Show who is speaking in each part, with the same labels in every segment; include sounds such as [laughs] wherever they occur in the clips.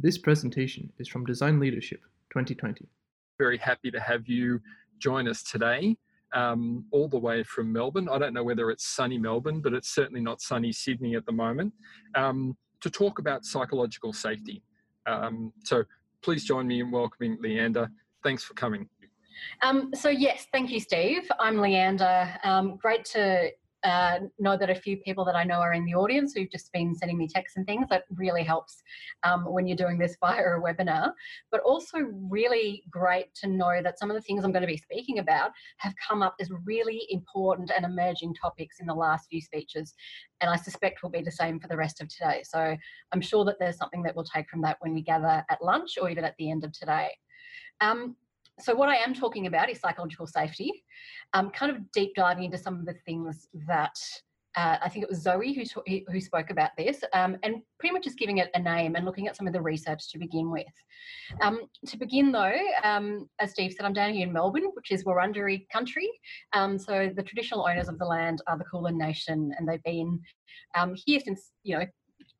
Speaker 1: This presentation is from Design Leadership 2020.
Speaker 2: Very happy to have you join us today, um, all the way from Melbourne. I don't know whether it's sunny Melbourne, but it's certainly not sunny Sydney at the moment, um, to talk about psychological safety. Um, so please join me in welcoming Leander. Thanks for coming.
Speaker 3: Um, so yes, thank you, Steve. I'm Leander. Um, great to uh, know that a few people that I know are in the audience who've just been sending me texts and things. That really helps um, when you're doing this [laughs] via a webinar. But also really great to know that some of the things I'm going to be speaking about have come up as really important and emerging topics in the last few speeches. And I suspect will be the same for the rest of today. So I'm sure that there's something that we'll take from that when we gather at lunch or even at the end of today. Um, so what I am talking about is psychological safety, kind of deep diving into some of the things that uh, I think it was Zoe who, who spoke about this, um, and pretty much just giving it a name and looking at some of the research to begin with. Um, to begin though, um, as Steve said, I'm down here in Melbourne, which is Wurundjeri country. Um, so the traditional owners of the land are the Kulin Nation, and they've been um, here since you know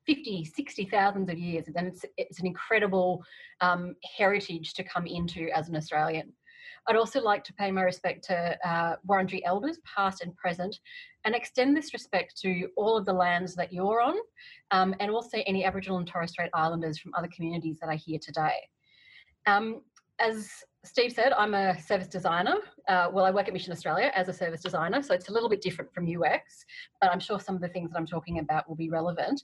Speaker 3: 50, 60 thousands of years. And it's, it's an incredible um, heritage to come into as an Australian. I'd also like to pay my respect to uh, Wurundjeri elders, past and present, and extend this respect to all of the lands that you're on, um, and also any Aboriginal and Torres Strait Islanders from other communities that are here today. Um, as Steve said, I'm a service designer. Uh, well, I work at Mission Australia as a service designer, so it's a little bit different from UX, but I'm sure some of the things that I'm talking about will be relevant.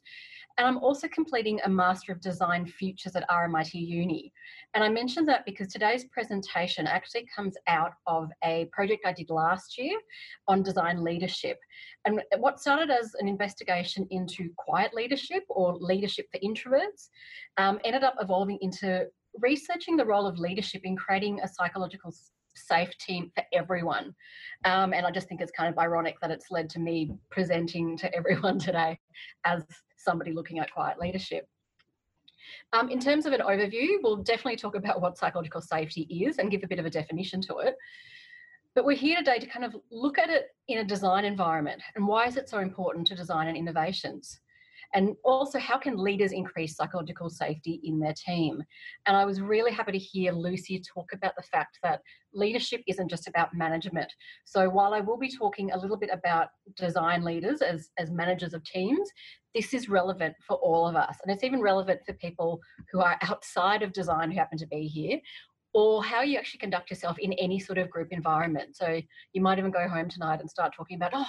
Speaker 3: And I'm also completing a Master of Design Futures at RMIT Uni. And I mentioned that because today's presentation actually comes out of a project I did last year on design leadership. And what started as an investigation into quiet leadership or leadership for introverts um, ended up evolving into researching the role of leadership in creating a psychological safe team for everyone. Um, and I just think it's kind of ironic that it's led to me presenting to everyone [laughs] today as somebody looking at quiet leadership. Um, in terms of an overview, we'll definitely talk about what psychological safety is and give a bit of a definition to it. But we're here today to kind of look at it in a design environment and why is it so important to design and innovations? And also, how can leaders increase psychological safety in their team? And I was really happy to hear Lucy talk about the fact that leadership isn't just about management. So while I will be talking a little bit about design leaders as, as managers of teams, this is relevant for all of us. And it's even relevant for people who are outside of design who happen to be here or how you actually conduct yourself in any sort of group environment. So you might even go home tonight and start talking about, oh,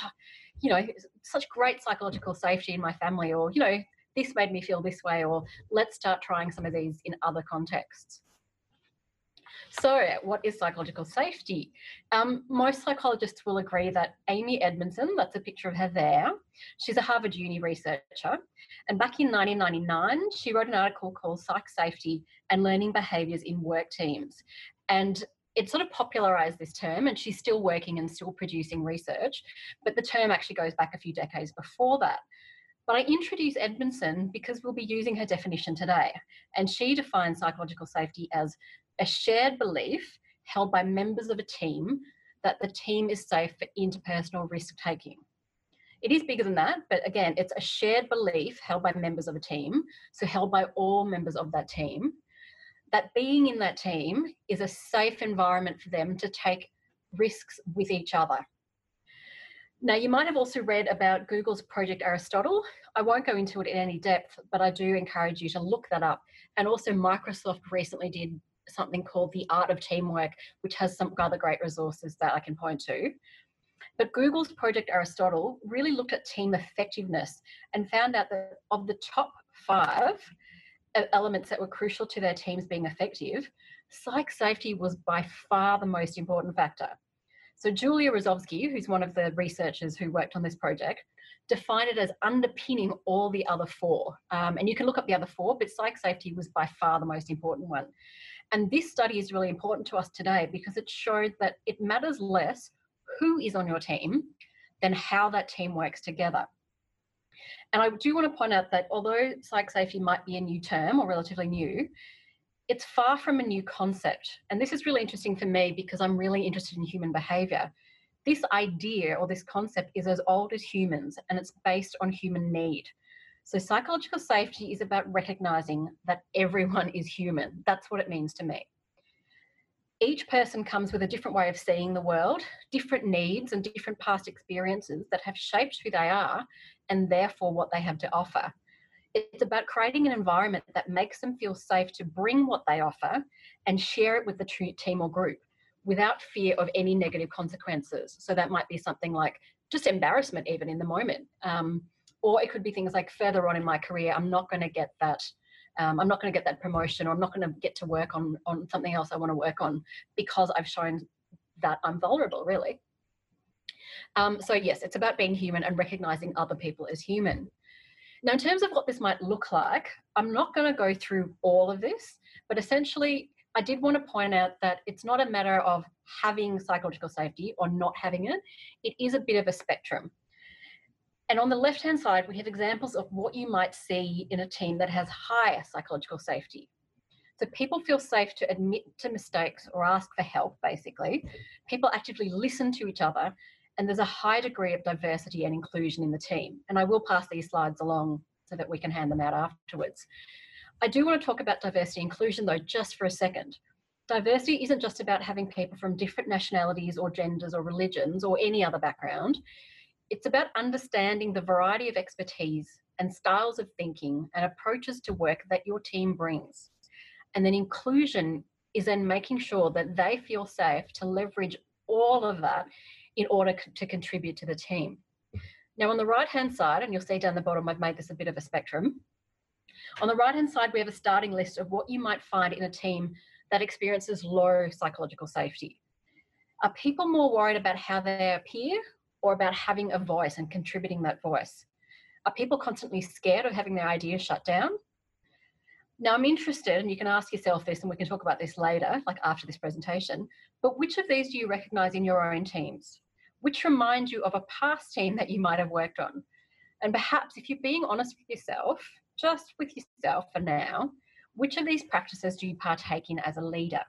Speaker 3: you know, such great psychological safety in my family, or, you know, this made me feel this way, or let's start trying some of these in other contexts. So, what is psychological safety? Um, most psychologists will agree that Amy Edmondson, that's a picture of her there, she's a Harvard Uni researcher. And back in 1999, she wrote an article called Psych Safety and Learning Behaviours in Work Teams. And it sort of popularized this term, and she's still working and still producing research, but the term actually goes back a few decades before that. But I introduce Edmondson because we'll be using her definition today, and she defines psychological safety as a shared belief held by members of a team that the team is safe for interpersonal risk taking. It is bigger than that, but again, it's a shared belief held by members of a team, so held by all members of that team, that being in that team is a safe environment for them to take risks with each other. Now, you might have also read about Google's Project Aristotle. I won't go into it in any depth, but I do encourage you to look that up. And also, Microsoft recently did something called The Art of Teamwork, which has some other great resources that I can point to. But Google's Project Aristotle really looked at team effectiveness and found out that of the top five, elements that were crucial to their teams being effective, psych safety was by far the most important factor. So Julia Rozovsky, who's one of the researchers who worked on this project, defined it as underpinning all the other four. Um, and you can look up the other four, but psych safety was by far the most important one. And this study is really important to us today because it showed that it matters less who is on your team than how that team works together. And I do want to point out that although psych safety might be a new term or relatively new, it's far from a new concept. And this is really interesting for me because I'm really interested in human behavior. This idea or this concept is as old as humans and it's based on human need. So, psychological safety is about recognizing that everyone is human. That's what it means to me. Each person comes with a different way of seeing the world, different needs, and different past experiences that have shaped who they are and therefore what they have to offer. It's about creating an environment that makes them feel safe to bring what they offer and share it with the team or group without fear of any negative consequences. So that might be something like just embarrassment, even in the moment. Um, or it could be things like further on in my career, I'm not going to get that. Um, I'm not going to get that promotion, or I'm not going to get to work on on something else I want to work on because I've shown that I'm vulnerable. Really. Um, so yes, it's about being human and recognizing other people as human. Now, in terms of what this might look like, I'm not going to go through all of this, but essentially, I did want to point out that it's not a matter of having psychological safety or not having it. It is a bit of a spectrum. And on the left hand side, we have examples of what you might see in a team that has higher psychological safety. So people feel safe to admit to mistakes or ask for help, basically. People actively listen to each other, and there's a high degree of diversity and inclusion in the team. And I will pass these slides along so that we can hand them out afterwards. I do want to talk about diversity inclusion though, just for a second. Diversity isn't just about having people from different nationalities or genders or religions or any other background. It's about understanding the variety of expertise and styles of thinking and approaches to work that your team brings. And then inclusion is then making sure that they feel safe to leverage all of that in order to contribute to the team. Now, on the right hand side, and you'll see down the bottom, I've made this a bit of a spectrum. On the right hand side, we have a starting list of what you might find in a team that experiences low psychological safety. Are people more worried about how they appear or about having a voice and contributing that voice? Are people constantly scared of having their ideas shut down? Now, I'm interested, and you can ask yourself this, and we can talk about this later, like after this presentation, but which of these do you recognize in your own teams? Which remind you of a past team that you might have worked on? And perhaps if you're being honest with yourself, just with yourself for now, which of these practices do you partake in as a leader?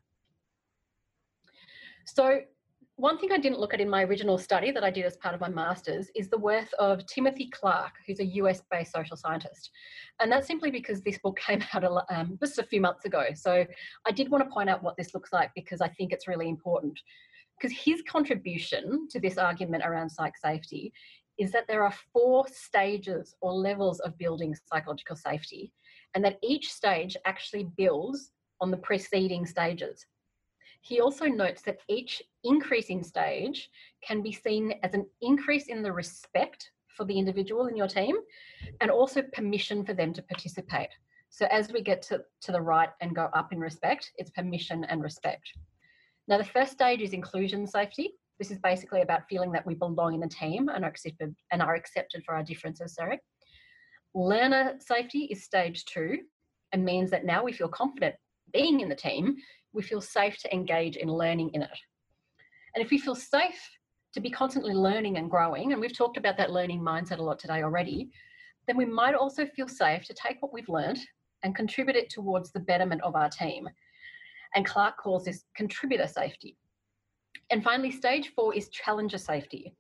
Speaker 3: So one thing I didn't look at in my original study that I did as part of my master's is the worth of Timothy Clark, who's a US based social scientist. And that's simply because this book [laughs] came out um, just a few months ago. So I did want to point out what this looks like because I think it's really important. Because his contribution to this argument around psych safety is that there are four stages or levels of building psychological safety, and that each stage actually builds on the preceding stages. He also notes that each increasing stage can be seen as an increase in the respect for the individual in your team and also permission for them to participate. So as we get to, to the right and go up in respect, it's permission and respect. Now, the first stage is inclusion safety. This is basically about feeling that we belong in a team and are accepted and are accepted for our differences. Sorry. Learner safety is stage two and means that now we feel confident being in the team, we feel safe to engage in learning in it. And if we feel safe to be constantly learning and growing, and we've talked about that learning mindset a lot today already, then we might also feel safe to take what we've learned and contribute it towards the betterment of our team. And Clark calls this contributor safety. And finally, stage four is challenger safety.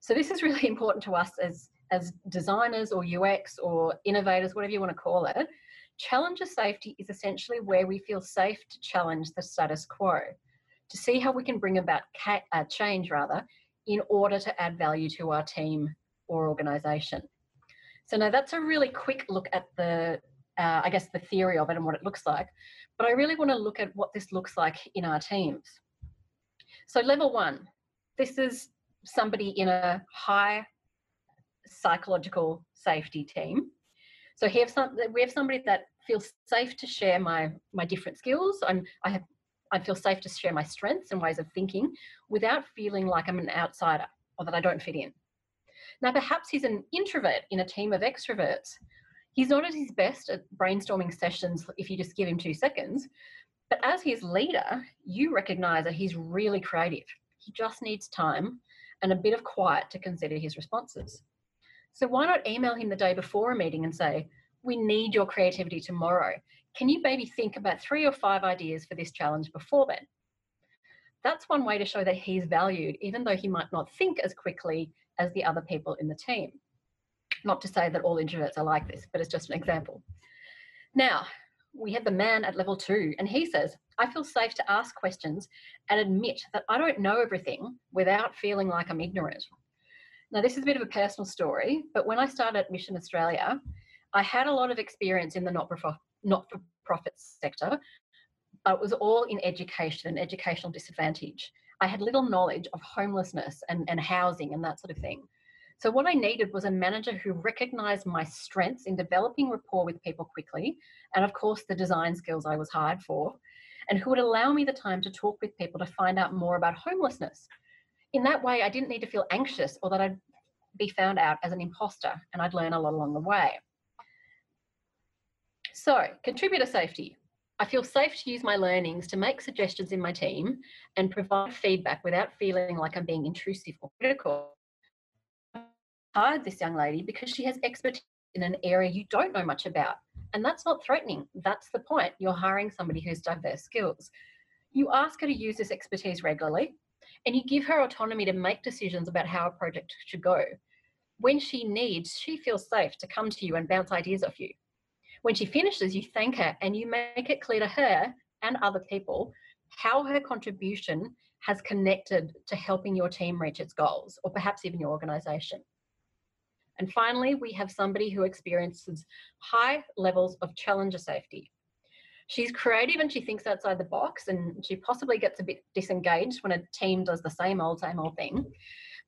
Speaker 3: So this is really [laughs] important to us as, as designers or UX or innovators, whatever you want to call it. Challenger safety is essentially where we feel safe to challenge the status quo, to see how we can bring about uh, change rather in order to add value to our team or organization. So now that's a really quick look at the, uh, I guess, the theory of it and what it looks like. But I really want to look at what this looks like in our teams. So level one, this is somebody in a high psychological safety team. So some, we have somebody that feels safe to share my my different skills. I'm I have I feel safe to share my strengths and ways of thinking without feeling like I'm an outsider or that I don't fit in. Now perhaps he's an introvert in a team of extroverts. He's not at his best at brainstorming sessions if you just give him two seconds, but as his leader, you recognize that he's really creative. He just needs time and a bit of quiet to consider his responses. So why not email him the day before a meeting and say, we need your creativity tomorrow. Can you maybe think about three or five ideas for this challenge before then? That's one way to show that he's valued, even though he might not think as quickly as the other people in the team. Not to say that all introverts are like this, but it's just an example. Now, we have the man at level two, and he says, I feel safe to ask questions and admit that I don't know everything without feeling like I'm ignorant. Now, this is a bit of a personal story, but when I started Mission Australia, I had a lot of experience in the not for profit sector, but it was all in education and educational disadvantage. I had little knowledge of homelessness and, and housing and that sort of thing. So, what I needed was a manager who recognized my strengths in developing rapport with people quickly, and of course, the design skills I was hired for, and who would allow me the time to talk with people to find out more about homelessness. In that way, I didn't need to feel anxious or that I'd be found out as an imposter, and I'd learn a lot along the way. So, contributor safety. I feel safe to use my learnings to make suggestions in my team and provide feedback without feeling like I'm being intrusive or critical. I hired this young lady because she has expertise in an area you don't know much about. And that's not threatening. That's the point. You're hiring somebody who's diverse skills. You ask her to use this expertise regularly and you give her autonomy to make decisions about how a project should go. When she needs, she feels safe to come to you and bounce ideas off you. When she finishes, you thank her and you make it clear to her and other people how her contribution has connected to helping your team reach its goals or perhaps even your organization. And finally, we have somebody who experiences high levels of challenger safety. She's creative and she thinks outside the box, and she possibly gets a bit disengaged when a team does the same old, same old thing.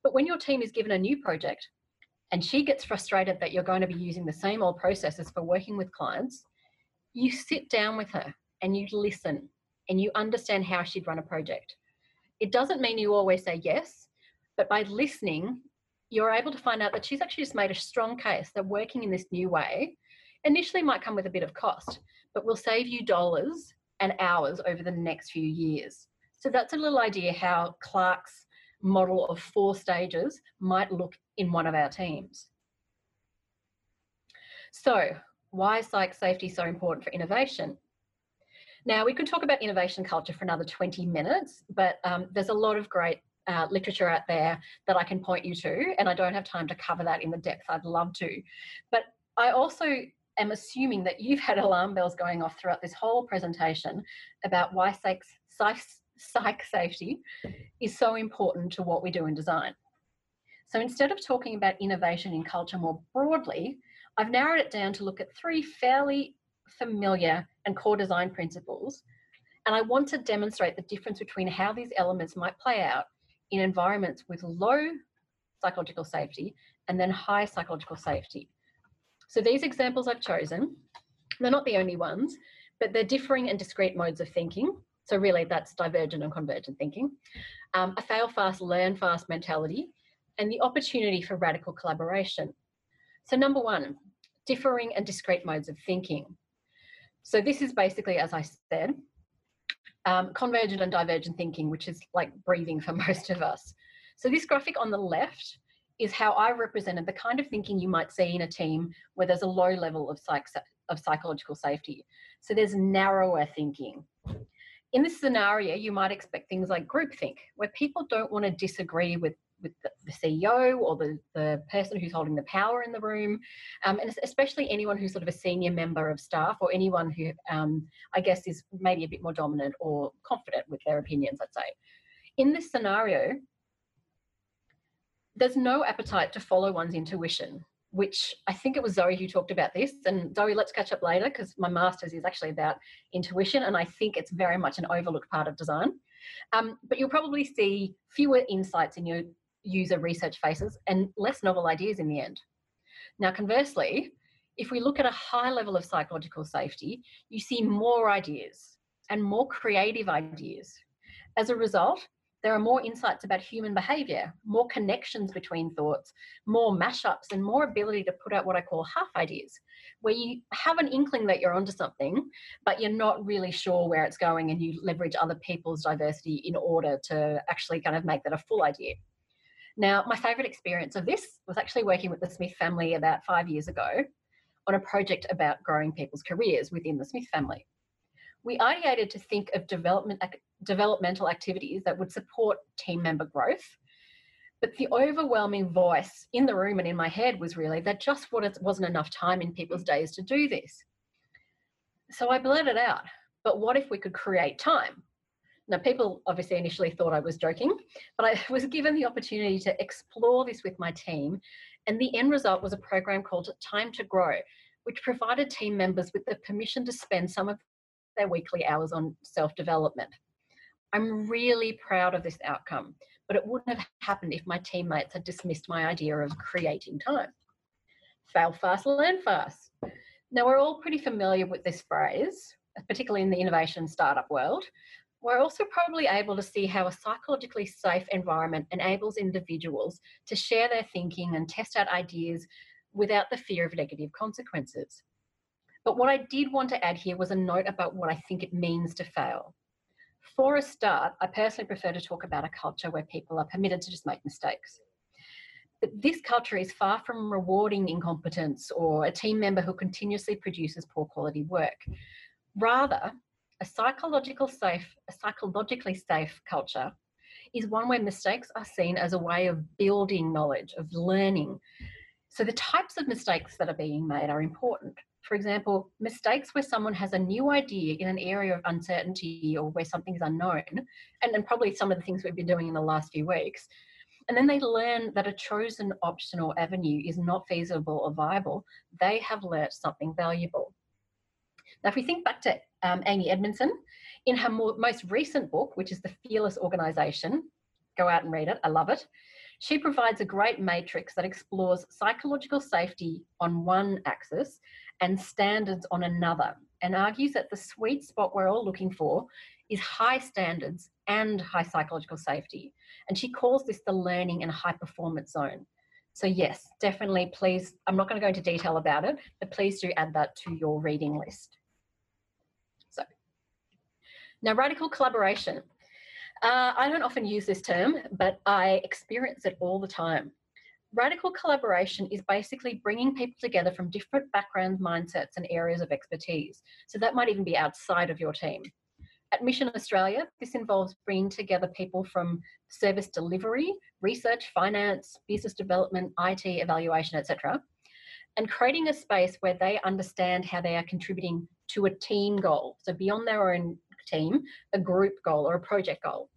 Speaker 3: But when your team is given a new project, and she gets frustrated that you're going to be using the same old processes for working with clients, you sit down with her and you listen and you understand how she'd run a project. It doesn't mean you always say yes, but by listening, you're able to find out that she's actually just made a strong case that working in this new way initially might come with a bit of cost, but will save you dollars and hours over the next few years. So that's a little idea how Clark's model of four stages might look in one of our teams. So why is psych safety so important for innovation? Now, we could talk about innovation culture for another 20 minutes, but um, there's a lot of great uh, literature out there that I can point you to, and I don't have time to cover that in the depth I'd love to. But I also am assuming that you've had [laughs] alarm bells going off throughout this whole presentation about why psych, psych, psych safety is so important to what we do in design. So instead of talking about innovation in culture more broadly, I've narrowed it down to look at three fairly familiar and core design principles. And I want to demonstrate the difference between how these elements might play out in environments with low psychological safety and then high psychological safety. So these examples I've chosen, they're not the only ones, but they're differing and discrete modes of thinking. So really that's divergent and convergent thinking. Um, a fail fast, learn fast mentality, and the opportunity for radical collaboration. So number one, differing and discrete modes of thinking. So this is basically, as I said, um, convergent and divergent thinking, which is like breathing for [laughs] most of us. So this graphic on the left is how I represented the kind of thinking you might see in a team where there's a low level of, psych of psychological safety. So there's narrower thinking. In this scenario, you might expect things like groupthink, where people don't want to disagree with with the, CEO or the, the person who's holding the power in the room, um, and especially anyone who's sort of a senior member of staff or anyone who um, I guess is maybe a bit more dominant or confident with their opinions, let's say. In this scenario, there's no appetite to follow one's intuition, which I think it was Zoe who talked about this. And Zoe, let's catch up later because my master's is actually about intuition, and I think it's very much an overlooked part of design. Um, but you'll probably see fewer insights in your user research faces and less novel ideas in the end. Now, conversely, if we look at a high level of psychological safety, you see more ideas and more creative ideas. As a result, there are more insights about human behavior, more connections between thoughts, more mashups, and more ability to put out what I call half ideas, where you have an inkling that you're onto something, but you're not really sure where it's going, and you leverage other people's diversity in order to actually kind of make that a full idea. Now, my favourite experience of this was actually working with the Smith family about five years ago on a project about growing people's careers within the Smith family. We ideated to think of development, developmental activities that would support team member growth, But the overwhelming voice in the room and in my head was really that just wasn't enough time in people's days to do this. So I blurted out, but what if we could create time? Now, people obviously initially thought I was joking, but I [laughs] was given the opportunity to explore this with my team. And the end result was a program called Time to Grow, which provided team members with the permission to spend some of their weekly hours on self development. I'm really proud of this outcome, but it wouldn't have happened if my teammates had dismissed my idea of creating time. Fail fast, learn fast. Now, we're all pretty familiar with this phrase, particularly in the innovation startup world. We're also probably able to see how a psychologically safe environment enables individuals to share their thinking and test out ideas without the fear of negative consequences. But what I did want to add here was a note about what I think it means to fail. For a start, I personally prefer to talk about a culture where people are permitted to just make mistakes. But this culture is far from rewarding incompetence or a team member who continuously produces poor quality work. Rather, a psychological safe, a psychologically safe culture is one where mistakes are seen as a way of building knowledge, of learning. So the types of mistakes that are being made are important. For example, mistakes where someone has a new idea in an area of uncertainty or where something is unknown, and, and probably some of the things we've been doing in the last few weeks, and then they learn that a chosen option or avenue is not feasible or viable, they have learnt something valuable. Now, if we think back to um, Amy Edmondson, in her more, most recent book, which is The Fearless Organization, go out and read it, I love it. She provides a great matrix that explores psychological safety on one axis and standards on another, and argues that the sweet spot we're all looking for is high standards and high psychological safety. And she calls this the learning and high performance zone. So, yes, definitely, please, I'm not going to go into detail about it, but please do add that to your reading list. Now radical collaboration. Uh, I don't often use this term, but I experience it all the time. Radical collaboration is basically bringing people together from different backgrounds, mindsets, and areas of expertise. So that might even be outside of your team. At Mission Australia, this involves bringing together people from service delivery, research, finance, business development, IT, evaluation, etc., and creating a space where they understand how they are contributing to a team goal. So beyond their own team, a group goal or a project goal.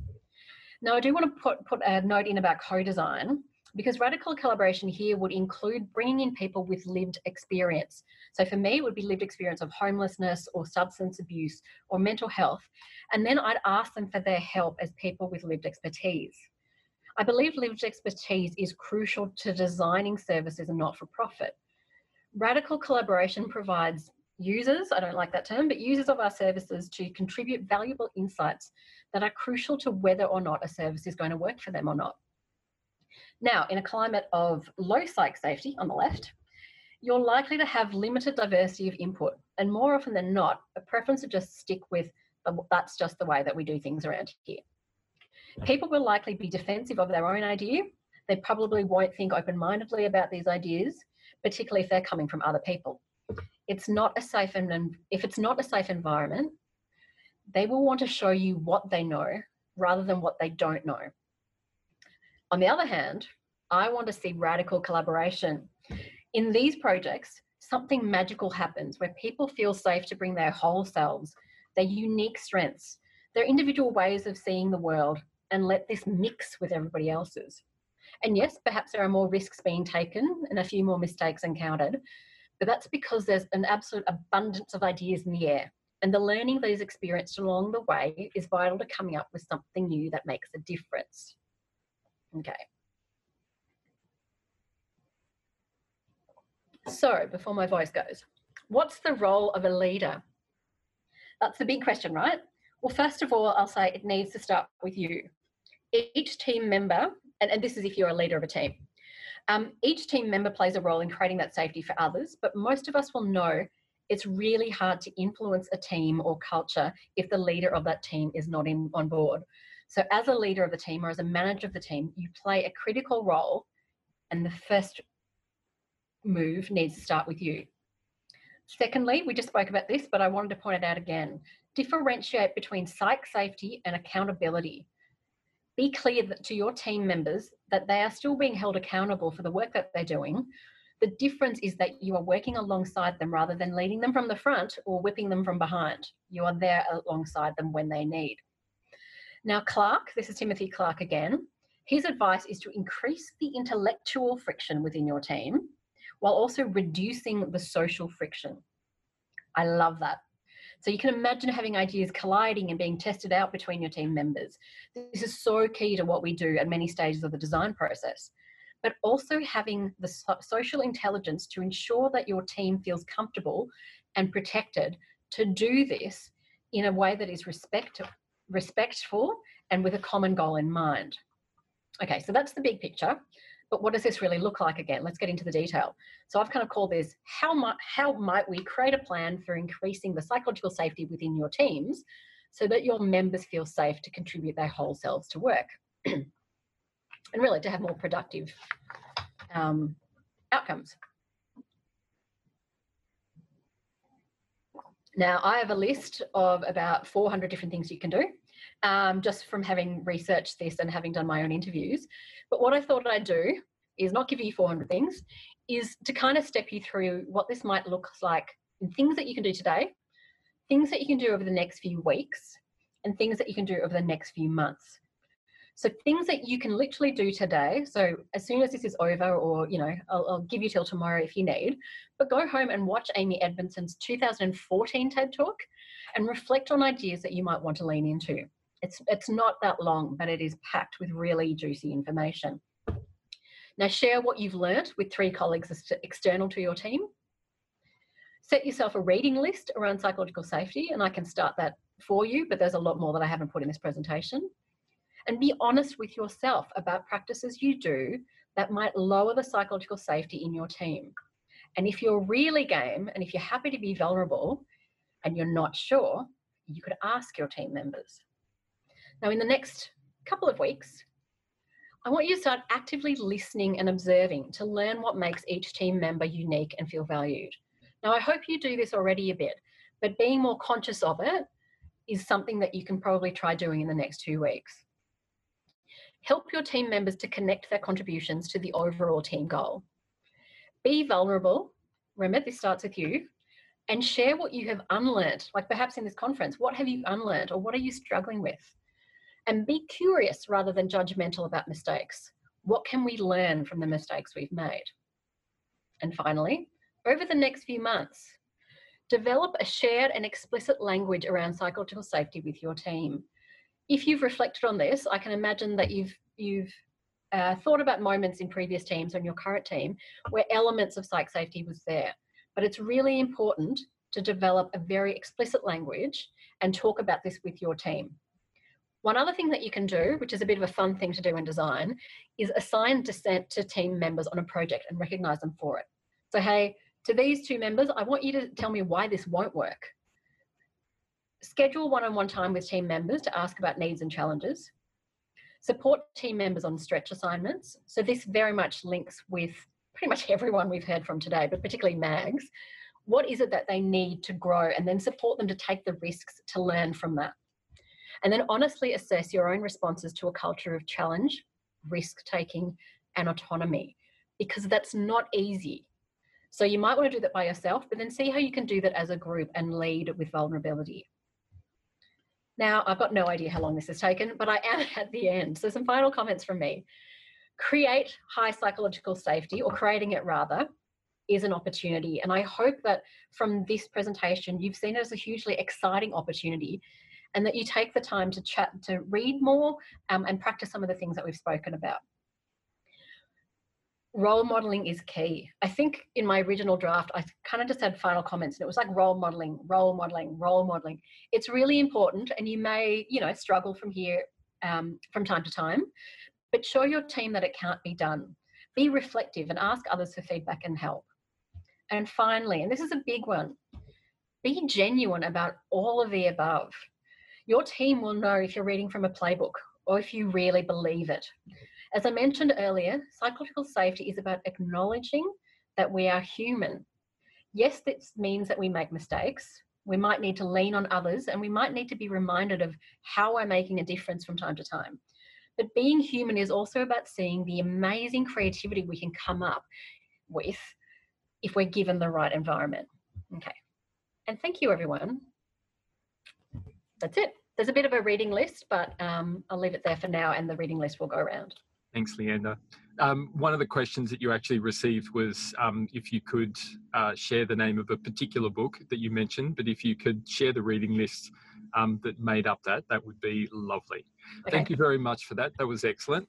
Speaker 3: Now, I do want to put, put a note in about co-design because radical collaboration here would include bringing in people with lived experience. So for me, it would be lived experience of homelessness or substance abuse or mental health. And then I'd ask them for their help as people with lived expertise. I believe lived expertise is crucial to designing services and not for profit. Radical collaboration provides users, I don't like that term, but users of our services to contribute valuable insights that are crucial to whether or not a service is going to work for them or not. Now, in a climate of low psych safety on the left, you're likely to have limited diversity of input, and more often than not, a preference to just stick with that's just the way that we do things around here. People will likely be defensive of their own idea. They probably won't think open mindedly about these ideas, particularly if they're coming from other people. It's not a safe and if it's not a safe environment, they will want to show you what they know rather than what they don't know. On the other hand, I want to see radical collaboration. In these projects, something magical happens where people feel safe to bring their whole selves, their unique strengths, their individual ways of seeing the world, and let this mix with everybody else's. And yes, perhaps there are more risks being taken and a few more mistakes encountered, but that's because there's an absolute abundance of ideas in the air. And the learning that is experienced along the way is vital to coming up with something new that makes a difference. Okay. So, before my voice goes, what's the role of a leader? That's the big question, right? Well, first of all, I'll say it needs to start with you. Each team member, and, and this is if you're a leader of a team, um, each team member plays a role in creating that safety for others, but most of us will know it's really hard to influence a team or culture if the leader of that team is not in, on board. So, as a leader of the team or as a manager of the team, you play a critical role, and the first move needs to start with you. Secondly, we just spoke about this, but I wanted to point it out again differentiate between psych safety and accountability. Be clear to your team members that they are still being held accountable for the work that they're doing. The difference is that you are working alongside them rather than leading them from the front or whipping them from behind. You are there alongside them when they need. Now, Clark, this is Timothy Clark again. His advice is to increase the intellectual friction within your team while also reducing the social friction. I love that. So you can imagine having ideas colliding and being tested out between your team members. This is so key to what we do at many stages of the design process. But also having the social intelligence to ensure that your team feels comfortable and protected to do this in a way that is respect, respectful and with a common goal in mind. Okay, so that's the big picture. But what does this really look like again? Let's get into the detail. So I've kind of called this how might how might we create a plan for increasing the psychological safety within your teams so that your members feel safe to contribute their whole selves to work [clears throat] and really to have more productive um, outcomes. Now, I have a list of about 400 different things you can do um, just from having researched this and having done my own interviews. But what I thought I'd do is not give you 400 things, is to kind of step you through what this might look like in things that you can do today, things that you can do over the next few weeks, and things that you can do over the next few months. So things that you can literally do today. So as soon as this is over, or you know, I'll, I'll, give you till tomorrow if you need. But go home and watch Amy Edmondson's 2014 TED Talk, and reflect on ideas that you might want to lean into. It's, it's not that long, but it is packed with really juicy information. Now share what you've learnt with three colleagues external to your team. Set yourself a reading list around psychological safety, and I can start that for you, but there's a lot more that I haven't put in this presentation. And be honest with yourself about practices you do that might lower the psychological safety in your team. And if you're really game and if you're happy to be vulnerable and you're not sure, you could ask your team members. Now, in the next couple of weeks, I want you to start actively listening and observing to learn what makes each team member unique and feel valued. Now, I hope you do this already a bit, but being more conscious of it is something that you can probably try doing in the next two weeks. Help your team members to connect their contributions to the overall team goal. Be vulnerable. Remember, this starts with you. And share what you have unlearned, like perhaps in this conference. What have you unlearned or what are you struggling with? And be curious rather than judgmental about mistakes. What can we learn from the mistakes we've made? And finally, over the next few months, develop a shared and explicit language around psychological safety with your team. If you've reflected on this, I can imagine that you've you've uh, thought about moments in previous teams or in your current team where elements of psych safety was there. But it's really important to develop a very explicit language and talk about this with your team. One other thing that you can do, which is a bit of a fun thing to do in design, is assign dissent to team members on a project and recognize them for it. So, hey, to these two members, I want you to tell me why this won't work. Schedule one on one time with team members to ask about needs and challenges. Support team members on stretch assignments. So, this very much links with pretty much everyone we've heard from today, but particularly MAGs. What is it that they need to grow and then support them to take the risks to learn from that? And then honestly assess your own responses to a culture of challenge, risk taking, and autonomy, because that's not easy. So you might want to do that by yourself, but then see how you can do that as a group and lead with vulnerability. Now, I've got no idea how long this has taken, but I am [laughs] at the end. So some final comments from me. Create high psychological safety, or creating it rather, is an opportunity. And I hope that from this presentation, you've seen it as a hugely exciting opportunity and that you take the time to chat, to read more um, and practice some of the things that we've spoken about. Role modeling is key. I think in my original draft, I kind of just had final comments and it was like role modeling, role modeling, role modeling. It's really important and you may, you know, struggle from here um, from time to time, but show your team that it can't be done. Be reflective and ask others for feedback and help. And finally, and this is a big one, be genuine about all of the above your team will know if you're reading from a playbook or if you really believe it. As I mentioned earlier, psychological safety is about acknowledging that we are human. Yes, this means that we make mistakes. We might need to lean on others and we might need to be reminded of how we're making a difference from time to time. But being human is also about seeing the amazing creativity we can come up with if we're given the right environment. Okay. And thank you, everyone. That's it. There's a bit of a reading list, but um, I'll leave it there for now and the reading list will go around.
Speaker 2: Thanks, Leander. Um, one of the questions that you actually received was um, if you could uh, share the name of a particular book that you mentioned, but if you could share the reading list um, that made up that, that would be lovely.
Speaker 3: Okay.
Speaker 2: Thank you very much for that. That was excellent.